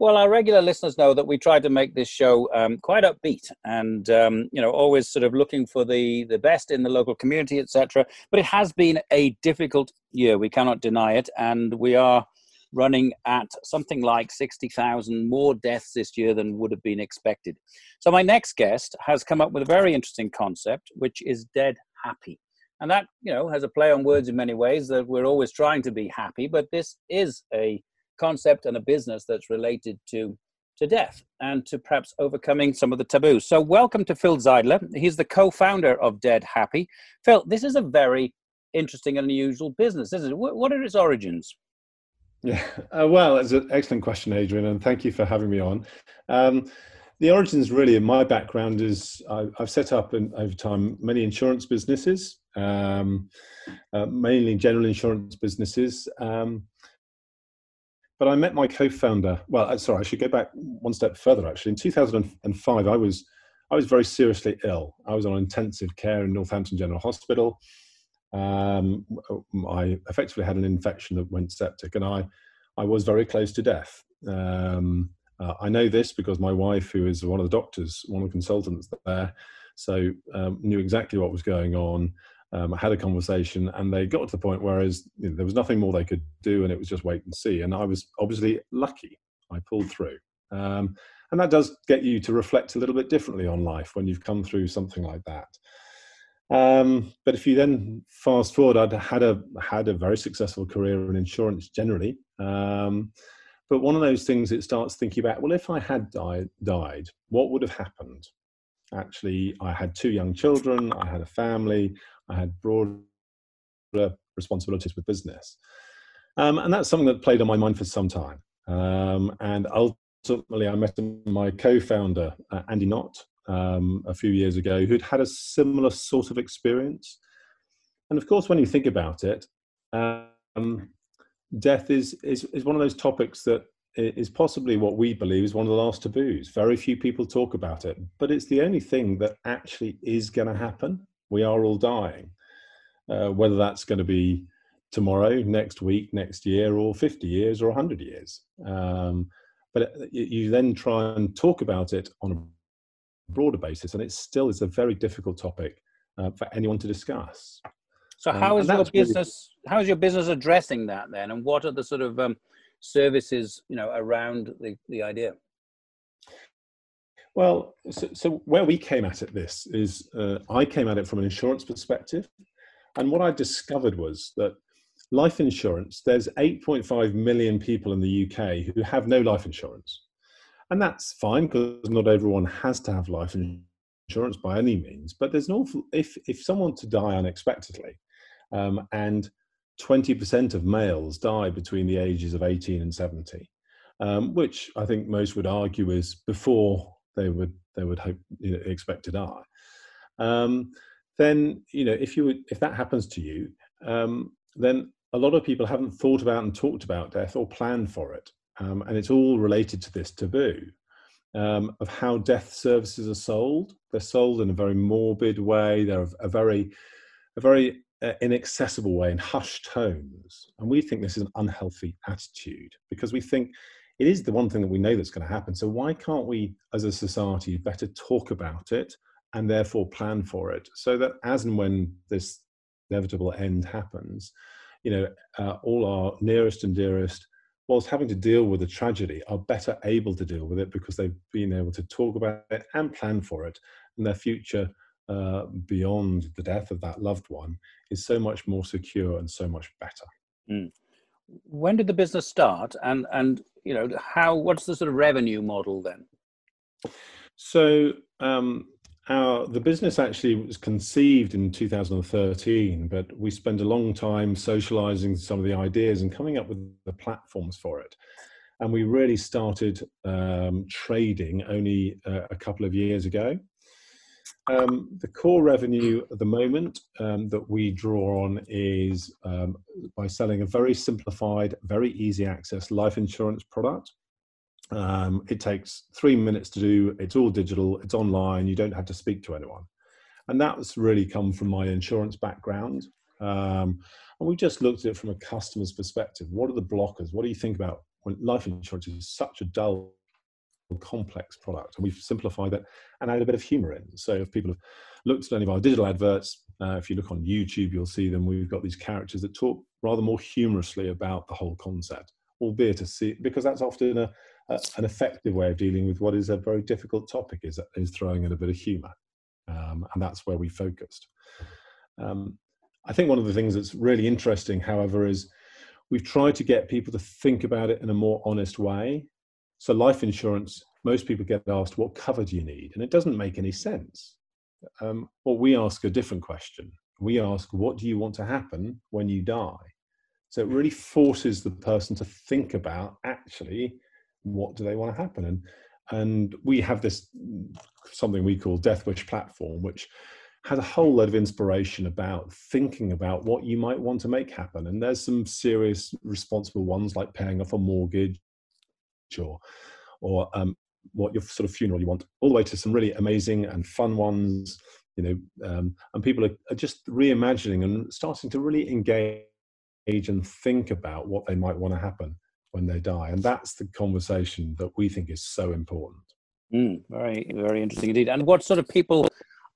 Well, our regular listeners know that we try to make this show um, quite upbeat, and um, you know, always sort of looking for the the best in the local community, etc. But it has been a difficult year; we cannot deny it, and we are running at something like sixty thousand more deaths this year than would have been expected. So, my next guest has come up with a very interesting concept, which is dead happy. And that, you know, has a play on words in many ways that we're always trying to be happy, but this is a concept and a business that's related to to death and to perhaps overcoming some of the taboos. So, welcome to Phil Zeidler. He's the co-founder of Dead Happy. Phil, this is a very interesting and unusual business, isn't it? What are its origins? Yeah, uh, well, it's an excellent question, Adrian, and thank you for having me on. Um, the origins, really, in my background is I, have set up in, over time many insurance businesses, um, uh, mainly general insurance businesses. Um, but I met my co-founder. Well, uh, sorry, I should go back one step further. Actually, in 2005, I was I was very seriously ill. I was on intensive care in Northampton General Hospital. Um, I effectively had an infection that went septic, and I I was very close to death. Um, uh, I know this because my wife, who is one of the doctors, one of the consultants there, so um, knew exactly what was going on um, I had a conversation, and they got to the point where you know, there was nothing more they could do, and it was just wait and see. And I was obviously lucky; I pulled through. Um, and that does get you to reflect a little bit differently on life when you've come through something like that. Um, but if you then fast forward, I'd had a had a very successful career in insurance generally. Um, but one of those things it starts thinking about, well, if I had died, what would have happened? Actually, I had two young children, I had a family, I had broader responsibilities with business. Um, and that's something that played on my mind for some time. Um, and ultimately, I met my co founder, uh, Andy Knott, um, a few years ago, who'd had a similar sort of experience. And of course, when you think about it, um, death is, is, is one of those topics that is possibly what we believe is one of the last taboos. Very few people talk about it, but it's the only thing that actually is going to happen we are all dying. Uh, whether that's going to be tomorrow, next week, next year, or 50 years or 100 years. Um, but you then try and talk about it on a broader basis, and it still is a very difficult topic uh, for anyone to discuss. So, um, how is your business? Really... How is your business addressing that then, and what are the sort of um, services you know around the the idea? Well, so, so, where we came at it, this is uh, I came at it from an insurance perspective, and what I discovered was that life insurance. There's 8.5 million people in the UK who have no life insurance, and that's fine because not everyone has to have life insurance by any means. But there's an awful if if someone to die unexpectedly, um, and 20% of males die between the ages of 18 and 70. Um, which I think most would argue is before they would they would hope you know, expect to die. Um, then you know if you if that happens to you, um, then a lot of people haven't thought about and talked about death or planned for it, um, and it's all related to this taboo um, of how death services are sold. They're sold in a very morbid way. They're a very a very uh, inaccessible way in hushed tones, and we think this is an unhealthy attitude because we think it is the one thing that we know that's going to happen. So why can't we, as a society, better talk about it and therefore plan for it, so that as and when this inevitable end happens, you know, uh, all our nearest and dearest, whilst having to deal with the tragedy, are better able to deal with it because they've been able to talk about it and plan for it, and their future uh, beyond the death of that loved one is so much more secure and so much better. Mm when did the business start and and you know, how what's the sort of revenue model then? So um, our the business actually was conceived in 2013, but we spent a long time socializing some of the ideas and coming up with the platforms for it. And we really started um, trading only uh, a couple of years ago. Um, the core revenue at the moment um, that we draw on is um, by selling a very simplified, very easy access life insurance product. Um, it takes three minutes to do. It's all digital. It's online. You don't have to speak to anyone, and that's really come from my insurance background. Um, and we just looked at it from a customer's perspective. What are the blockers? What do you think about when life insurance is such a dull complex product. And we've simplified it and added a bit of humor in. So if people have looked at any of our digital adverts uh, if you look on youtube you'll see them. We've got these characters that talk rather more humorously about the whole concept albeit to see because that's often a, a, an effective way of dealing with what is a very difficult topic is, is throwing in a bit of humor. Um, and that's where we focused. Um, i think one of the things that's really interesting however is we've tried to get people to think about it in a more honest way so, life insurance, most people get asked, What cover do you need? And it doesn't make any sense. Um, well, we ask a different question. We ask, What do you want to happen when you die? So, it really forces the person to think about actually what do they want to happen. And, and we have this something we call Death Wish platform, which has a whole lot of inspiration about thinking about what you might want to make happen. And there's some serious responsible ones like paying off a mortgage or or um, what your sort of funeral you want, all the way to some really amazing and fun ones. You know, um, and people are, are just reimagining and starting to really engage and think about what they might want to happen when they die, and that's the conversation that we think is so important. Mm, very, very interesting indeed. And what sort of people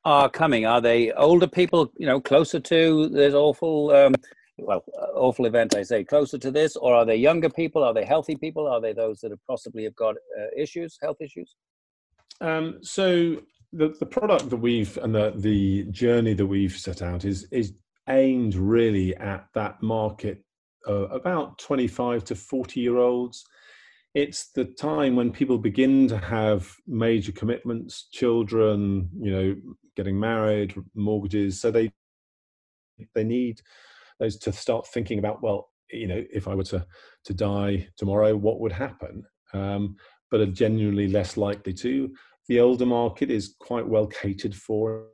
are coming? Are they older people? You know, closer to this awful um, well, awful event, I say, closer to this, or are they younger people? Are they healthy people? Are they those that have possibly have got uh, issues, health issues? Um, so the, the product that we've and the, the journey that we've set out is is aimed really at that market uh, about 25 to 40 year olds. It's the time when people begin to have major commitments, children, you know, getting married, mortgages. So they they need those to start thinking about well you know if i were to to die tomorrow what would happen? Um, but are genuinely less likely to. The older market is quite well catered for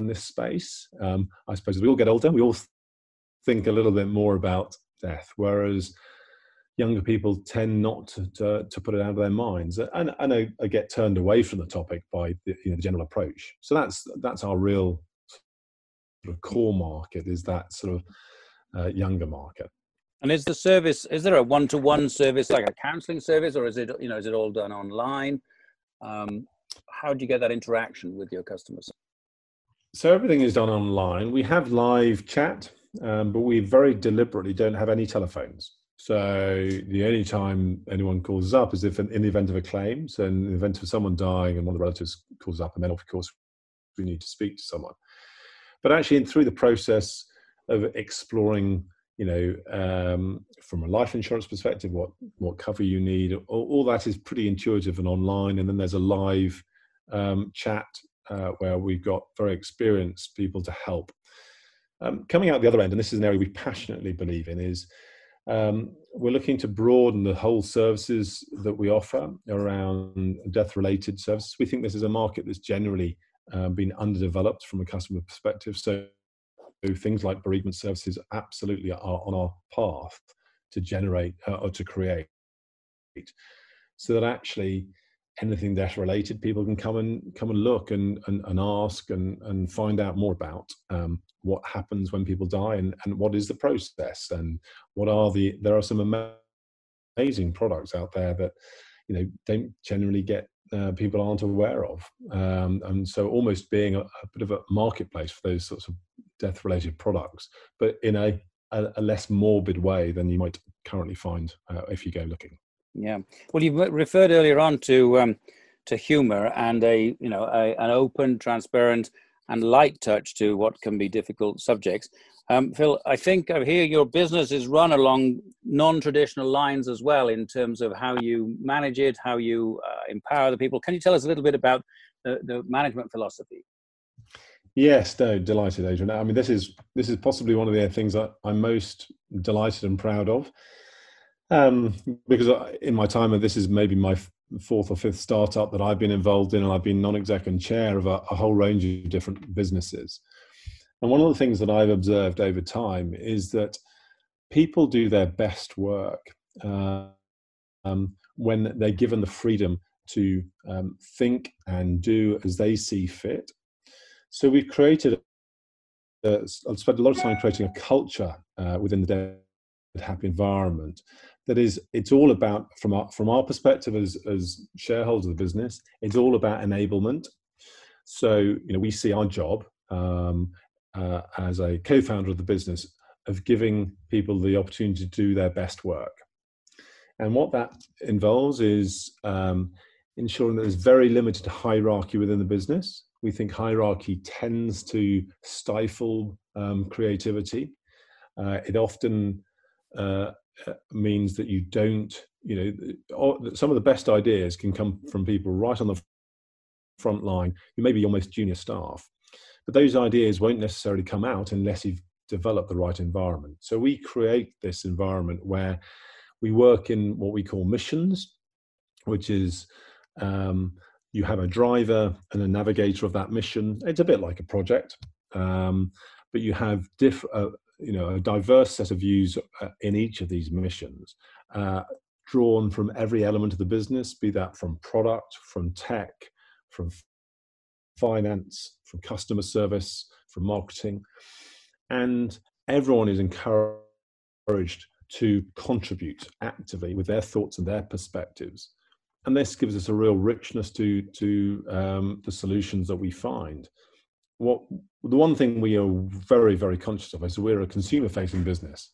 in this space. Um, i suppose as we all get older we all think a little bit more about death whereas younger people tend not to, to, to, put it out of their minds. And, and I, I, get turned away from the topic by the, you know, the general approach. So that's that's our real sort of core market is that sort of uh, younger market. And is the service is there a one to one service like a counselling service, or is it you know is it all done online? Um, how do you get that interaction with your customers? So everything is done online. We have live chat, um, but we very deliberately don't have any telephones. So the only time anyone calls us up is if in the event of a claim. So in the event of someone dying and one of the relatives calls up, and then of course we need to speak to someone but actually through the process of exploring you know um, from a life insurance perspective what what cover you need all, all, that is pretty intuitive and online. And then there's a live um, chat uh, where we've got very experienced people to help. Um, coming out the other end and this is an area we passionately believe in is um, we're looking to broaden the whole services that we offer around death related services. We think this is a market that's generally uh, been underdeveloped from a customer perspective. So things like bereavement services absolutely are on our path to generate uh, or to create so that actually anything death related people can come and come and look and and, and ask and and find out more about um, what happens when people die and and what is the process and what are the there are some amazing products out there that you know don't generally get uh, people aren't aware of. Um, and so almost being a, a, bit of a marketplace for those sorts of death related products, but in a, a, a, less morbid way than you might currently find uh, if you go looking. Yeah. Well, you referred earlier on to, um, to humor and a, you know, an open, transparent and light touch to what can be difficult subjects. Um, Phil, I think I hear your business is run along non-traditional lines as well in terms of how you manage it, how you uh, empower the people. Can you tell us a little bit about the, the management philosophy? Yes, no, delighted, Adrian. I mean, this is this is possibly one of the things that I'm most delighted and proud of, um, because in my time, and this is maybe my fourth or fifth startup that I've been involved in, and I've been non-exec and chair of a, a whole range of different businesses. And one of the things that I've observed over time is that people do their best work uh, um, when they're given the freedom to um, think and do as they see fit. So we've created, I've spent a lot of time creating a culture uh, within the Dead Happy environment that is, it's all about, from our, from our perspective as, as shareholders of the business, it's all about enablement. So, you know, we see our job um, uh, as a co-founder of the business of giving people the opportunity to do their best work. And what that involves is um, ensuring that there's very limited hierarchy within the business. We think hierarchy tends to stifle um, creativity. Uh, it often uh, means that you don't, you know, some of the best ideas can come from people right on the front line, who may be your most junior staff. But those ideas won't necessarily come out unless you've developed the right environment. So we create this environment where we work in what we call missions, which is um, you have a driver and a navigator of that mission. It's a bit like a project, um, but you have diff, uh, you know, a diverse set of views uh, in each of these missions, uh, drawn from every element of the business, be that from product, from tech, from finance, from customer service, from marketing. And everyone is encouraged to contribute actively with their thoughts and their perspectives. And this gives us a real richness to, to um, the solutions that we find. What the one thing we are very, very conscious of is we're a consumer facing business.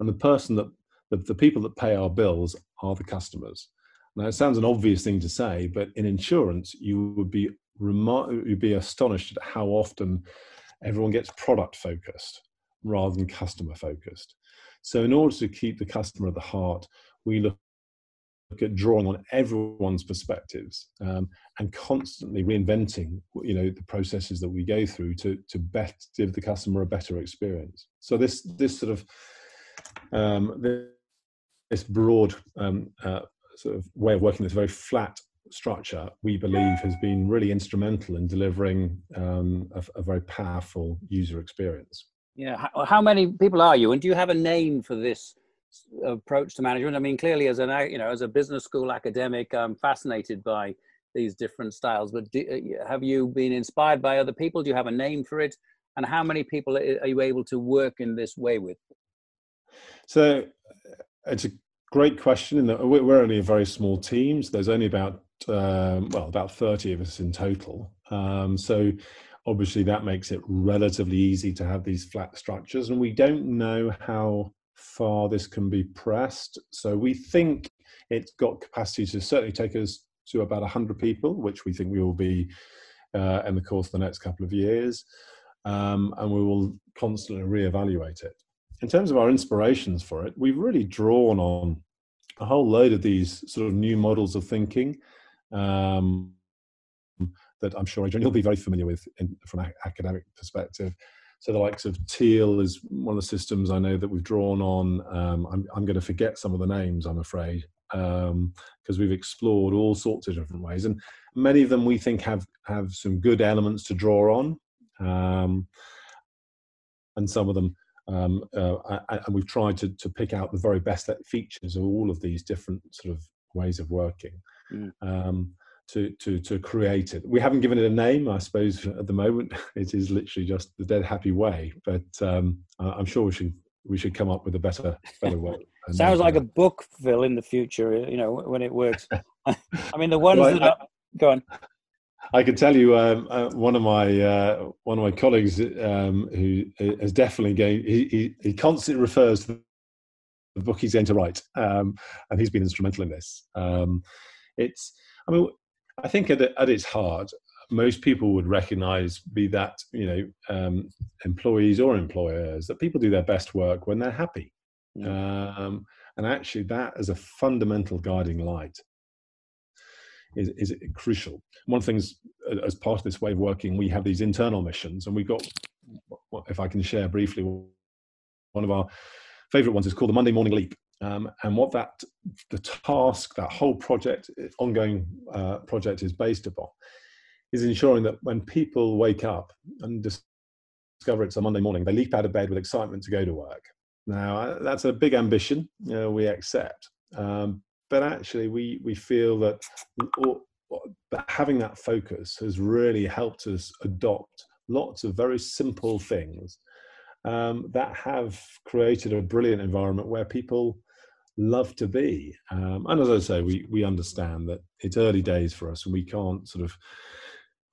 And the person that the, the people that pay our bills are the customers. Now, it sounds an obvious thing to say, but in insurance, you would be remar- you'd be astonished at how often everyone gets product focused rather than customer focused. So, in order to keep the customer at the heart, we look at drawing on everyone's perspectives um, and constantly reinventing you know the processes that we go through to to best give the customer a better experience so this this sort of um, this broad um, uh, sort of way of working this very flat structure, we believe, has been really instrumental in delivering um, a, a, very powerful user experience. Yeah. How, how, many people are you, and do you have a name for this approach to management? I mean, clearly, as an you know, as a business school academic, I'm fascinated by these different styles. But do, uh, have you been inspired by other people? Do you have a name for it? And how many people are you able to work in this way with? So it's a great question. In that we're only a very small team. So there's only about um, well, about 30 of us in total. Um, so obviously that makes it relatively easy to have these flat structures and we don't know how far this can be pressed. So we think it's got capacity to certainly take us to about 100 people, which we think we will be uh, in the course of the next couple of years. Um, and we will constantly reevaluate it. In terms of our inspirations for it, we've really drawn on a whole load of these sort of new models of thinking um, that I'm sure Adrian you'll be very familiar with in, from an academic perspective. So the likes of Teal is one of the systems I know that we've drawn on. Um, I'm, I'm going to forget some of the names, I'm afraid, because um, we've explored all sorts of different ways, and many of them we think have have some good elements to draw on, um, and some of them. Um, uh, and we've tried to, to pick out the very best features of all of these different sort of ways of working mm. um, to, to, to create it. We haven't given it a name, I suppose, at the moment. It is literally just the Dead Happy Way, but um, I'm sure we should we should come up with a better better way. Sounds like a book, Phil, in the future. You know, when it works. I mean, the ones well, that are, go on. I can tell you, um, uh, one of my uh, one of my colleagues um, has definitely going. He, he, he constantly refers to the book he's going to write, um, and he's been instrumental in this. Um, it's, I mean, I think at, at its heart, most people would recognize, be that you know um, employees or employers, that people do their best work when they're happy, yeah. um, and actually that is a fundamental guiding light. Is, is crucial. One of the things, as part of this way of working, we have these internal missions, and we've got, if I can share briefly, one of our favorite ones is called the Monday Morning Leap. Um, and what that the task that whole project ongoing uh, project is based upon is ensuring that when people wake up and discover it's a monday morning they leap out of bed with excitement to go to work. Now uh, that's a big ambition you know, we accept. Um, but actually we we feel that, that having that focus has really helped us adopt lots of very simple things um, that have created a brilliant environment where people love to be. Um, and as I say, we we understand that it's early days for us, and we can't sort of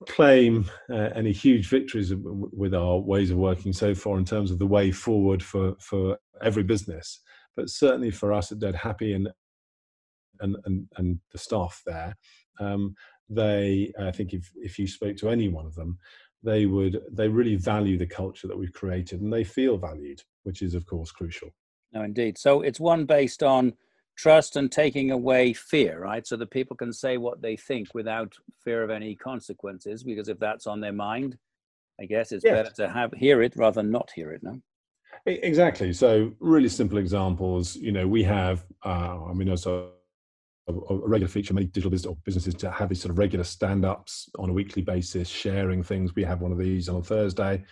claim uh, any huge victories with our ways of working so far in terms of the way forward for for every business. But certainly for us at Dead Happy and and and, and the staff there, um, they I think if if you spoke to any one of them, they would they really value the culture that we've created and they feel valued, which is of course crucial. No, indeed. So it's one based on trust and taking away fear, right? So that people can say what they think without fear of any consequences. Because if that's on their mind, I guess it's yes. better to have hear it rather than not hear it. No. Exactly. So really simple examples. You know, we have. Uh, I mean, also a regular feature many digital business or businesses to have these sort of regular stand-ups on a weekly basis sharing things we have one of these on thursday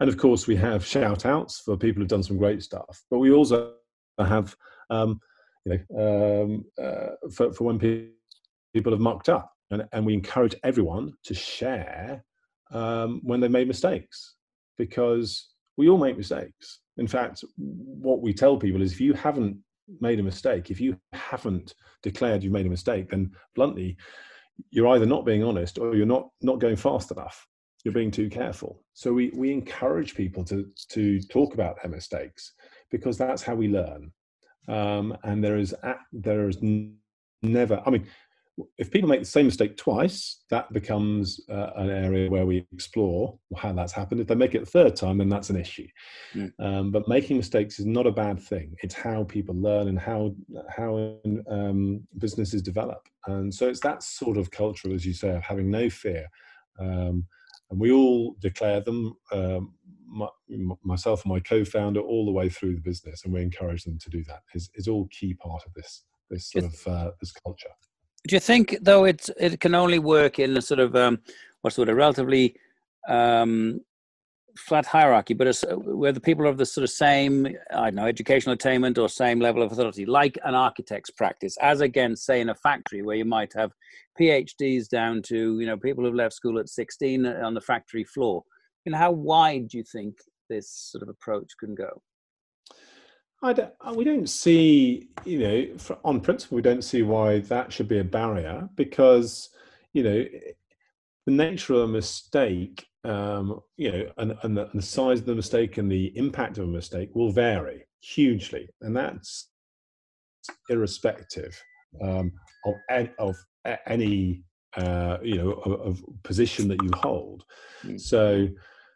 and of course, we have shout outs for people who've done some great stuff, but we also have, um, you know, um, uh, for, for when people have mucked up. And, and we encourage everyone to share um, when they made mistakes because we all make mistakes. In fact, what we tell people is if you haven't made a mistake, if you haven't declared you've made a mistake, then bluntly, you're either not being honest or you're not not going fast enough you're being too careful. So we, we encourage people to, to talk about their mistakes because that's how we learn. Um, and there is, there is never, I mean, if people make the same mistake twice, that becomes uh, an area where we explore how that's happened. If they make it a third time, then that's an issue. Mm. Um, but making mistakes is not a bad thing. It's how people learn and how how um, businesses develop. And so it's that sort of culture, as you say, of having no fear. Um, and we all declare them. Um, my, myself and my co-founder all the way through the business, and we encourage them to do that. is is all key part of this this sort of uh, this culture. Do you think though it's it can only work in a sort of um, what's sort of relatively um, flat hierarchy, but it's, where the people are of the sort of same, I don't know, educational attainment or same level of authority, like an architect's practice, as against, say, in a factory where you might have PhDs down to, you know, people who've left school at 16 on the factory floor. You know, how wide do you think this sort of approach can go? I don't, uh, we don't see, you know, for, on principle, we don't see why that should be a barrier because, you know, the nature of a mistake um, you know, and, and the, and, the, size of the mistake and the impact of a mistake will vary hugely, and that's irrespective um, of of any uh, you know of, of, position that you hold. Mm. So,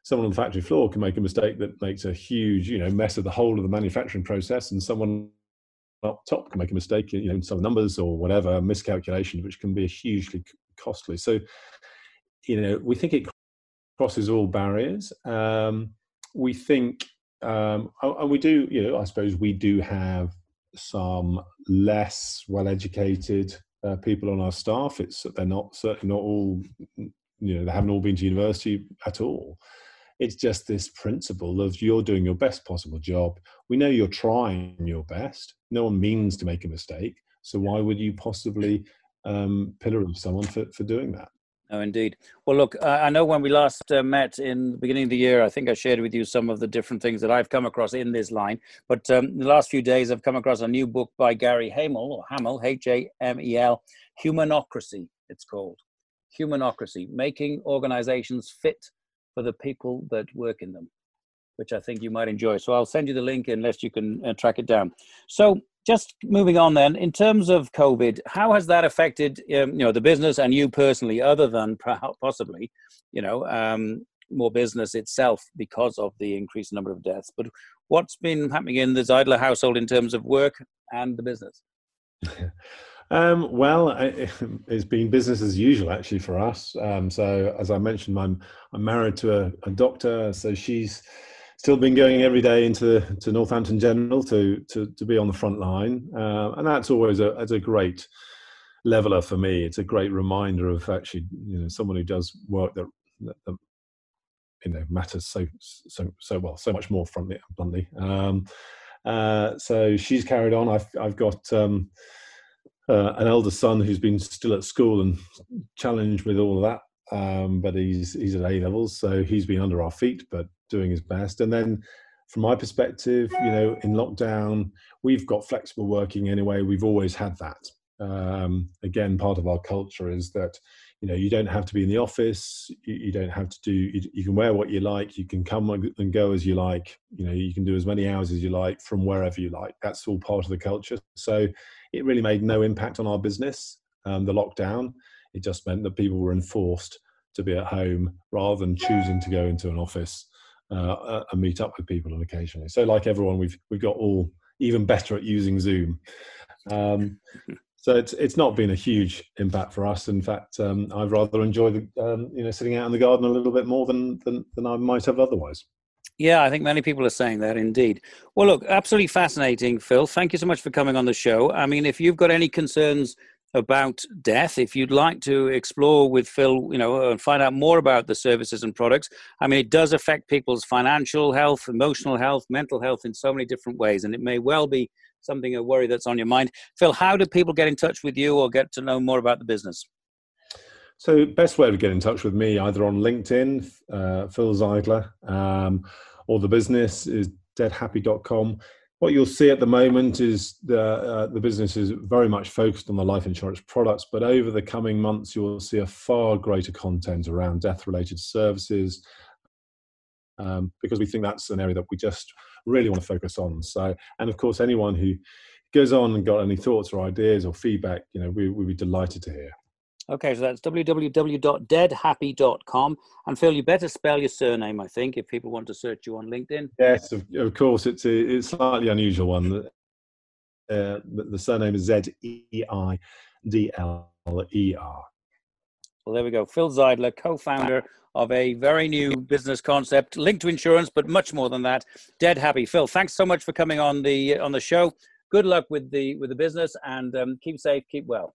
someone on the factory floor can make a mistake that makes a huge you know mess of the whole of the manufacturing process, and someone up top can make a mistake, you know, in some numbers or whatever miscalculation, which can be hugely costly. So, you know, we think it crosses all barriers. Um, we think, um, and we do, you know, I suppose we do have some less well-educated uh, people on our staff. It's they're not certainly not all, you know, they haven't all been to university at all. It's just this principle of you're doing your best possible job. We know you're trying your best. No one means to make a mistake. So why would you possibly um, pillar someone for, for doing that? No, indeed. Well, look, I know when we last uh, met in the beginning of the year, I think I shared with you some of the different things that I've come across in this line. But um, the last few days, I've come across a new book by Gary Hamel, or Hamel, H A M E L, Humanocracy, it's called. Humanocracy, making organizations fit for the people that work in them, which I think you might enjoy. So I'll send you the link unless you can uh, track it down. So just moving on then, in terms of COVID, how has that affected um, you know the business and you personally, other than possibly you know um, more business itself because of the increased number of deaths? But what's been happening in the Zeidler household in terms of work and the business? Um, well, it's been business as usual actually for us. Um, so as I mentioned, I'm I'm married to a, a, doctor, so she's still been going every day into to Northampton General to to to be on the front line, uh, and that's always a that's a great leveler for me. It's a great reminder of actually you know someone who does work that, that, that you know matters so so so well so much more from bluntly. Um, uh, so she's carried on. I've I've got. Um, uh, an elder son who's been still at school and challenged with all of that. Um, but he's he's at A levels, so he's been under our feet, but doing his best. And then, from my perspective, you know, in lockdown, we've got flexible working anyway. We've always had that. Um, again, part of our culture is that you know you don't have to be in the office. You, you don't have to do. You, you, can wear what you like. You can come and go as you like. You know, you can do as many hours as you like from wherever you like. That's all part of the culture. So it really made no impact on our business. Um, the lockdown, it just meant that people were enforced to be at home rather than choosing to go into an office uh, uh and meet up with people occasionally. So, like everyone, we've we've got all even better at using Zoom. Um, so it's it's not been a huge impact for us. In fact, um, I've rather enjoyed the um, you know sitting out in the garden a little bit more than, than than I might have otherwise. Yeah, I think many people are saying that indeed. Well, look, absolutely fascinating, Phil. Thank you so much for coming on the show. I mean, if you've got any concerns about death, if you'd like to explore with Phil, you know, and find out more about the services and products, I mean, it does affect people's financial health, emotional health, mental health in so many different ways, and it may well be something a worry that's on your mind. Phil, how do people get in touch with you or get to know more about the business? So, best way to get in touch with me either on LinkedIn, uh, Phil Zeidler, um, or the business is deadhappy.com. What you'll see at the moment is the uh, the business is very much focused on the life insurance products, but over the coming months, you'll see a far greater content around death-related services, um, because we think that's an area that we just really want to focus on. So, and of course, anyone who goes on and got any thoughts or ideas or feedback, you know, we, we'd be delighted to hear. Okay, so that's www.deadhappy.com. And Phil, you better spell your surname, I think, if people want to search you on LinkedIn. Yes, of, of course. It's a it's slightly unusual one. Uh, the surname is Z E I D L E R. Well, there we go. Phil Zeidler, co founder of a very new business concept linked to insurance, but much more than that. Dead Happy. Phil, thanks so much for coming on the on the show. Good luck with the with the business and um, keep safe, keep well.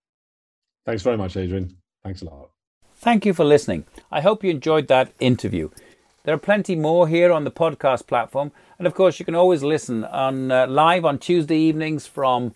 Thanks very much, Adrian. Thanks a lot. Thank you for listening. I hope you enjoyed that interview. There are plenty more here on the podcast platform, and of course, you can always listen on uh, live on Tuesday evenings from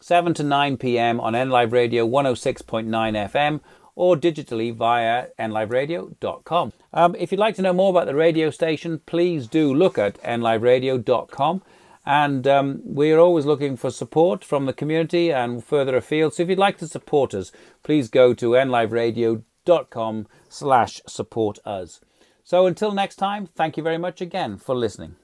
7 to 9 p.m. on NLive Radio 106.9 FM or digitally via nliveradio.com. Um, if you'd like to know more about the radio station, please do look at nliveradio.com. And um, we're always looking for support from the community and further afield. So if you'd like to support us, please go to nliveradio.com slash support us. So until next time, thank you very much again for listening.